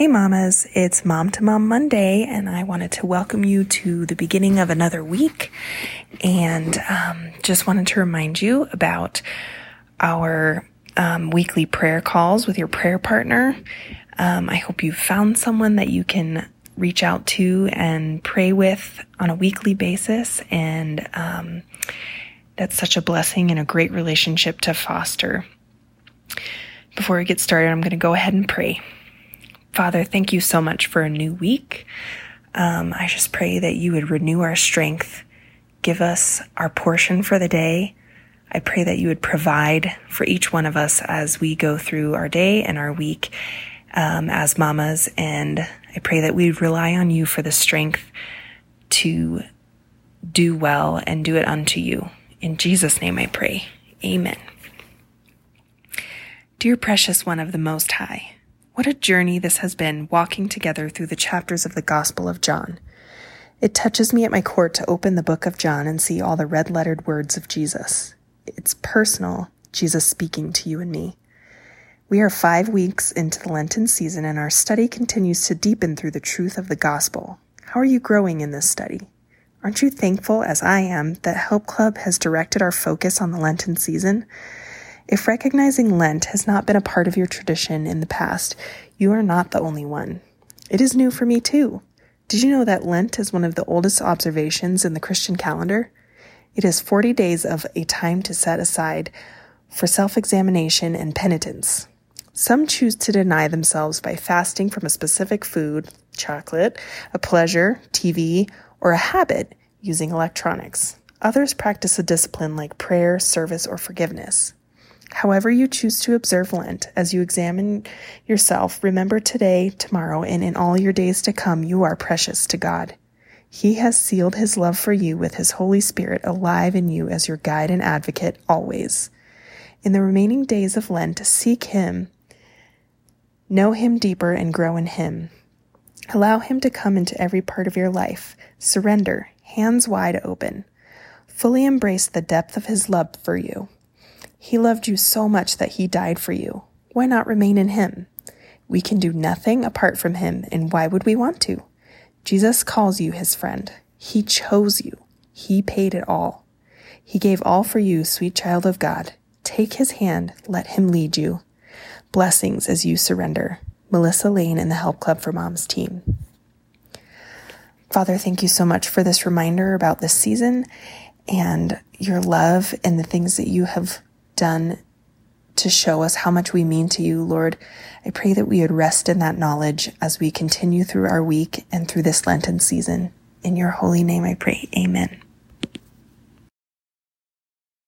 Hey, mamas, it's Mom to Mom Monday, and I wanted to welcome you to the beginning of another week. And um, just wanted to remind you about our um, weekly prayer calls with your prayer partner. Um, I hope you found someone that you can reach out to and pray with on a weekly basis. And um, that's such a blessing and a great relationship to foster. Before we get started, I'm going to go ahead and pray. Father, thank you so much for a new week. Um, I just pray that you would renew our strength, give us our portion for the day. I pray that you would provide for each one of us as we go through our day and our week um, as mamas. And I pray that we rely on you for the strength to do well and do it unto you. In Jesus' name I pray. Amen. Dear precious one of the Most High, what a journey this has been walking together through the chapters of the Gospel of John. It touches me at my core to open the book of John and see all the red lettered words of Jesus. It's personal, Jesus speaking to you and me. We are five weeks into the Lenten season, and our study continues to deepen through the truth of the gospel. How are you growing in this study? Aren't you thankful, as I am, that Help Club has directed our focus on the Lenten season? If recognizing Lent has not been a part of your tradition in the past, you are not the only one. It is new for me too. Did you know that Lent is one of the oldest observations in the Christian calendar? It is 40 days of a time to set aside for self examination and penitence. Some choose to deny themselves by fasting from a specific food, chocolate, a pleasure, TV, or a habit using electronics. Others practice a discipline like prayer, service, or forgiveness. However, you choose to observe Lent, as you examine yourself, remember today, tomorrow, and in all your days to come, you are precious to God. He has sealed his love for you with his Holy Spirit alive in you as your guide and advocate always. In the remaining days of Lent, seek him, know him deeper, and grow in him. Allow him to come into every part of your life. Surrender, hands wide open. Fully embrace the depth of his love for you. He loved you so much that he died for you. Why not remain in him? We can do nothing apart from him, and why would we want to? Jesus calls you his friend. He chose you. He paid it all. He gave all for you, sweet child of God. Take his hand, let him lead you. Blessings as you surrender. Melissa Lane and the Help Club for Moms team. Father, thank you so much for this reminder about this season and your love and the things that you have done to show us how much we mean to you, Lord. I pray that we would rest in that knowledge as we continue through our week and through this Lenten season. In your holy name I pray. Amen.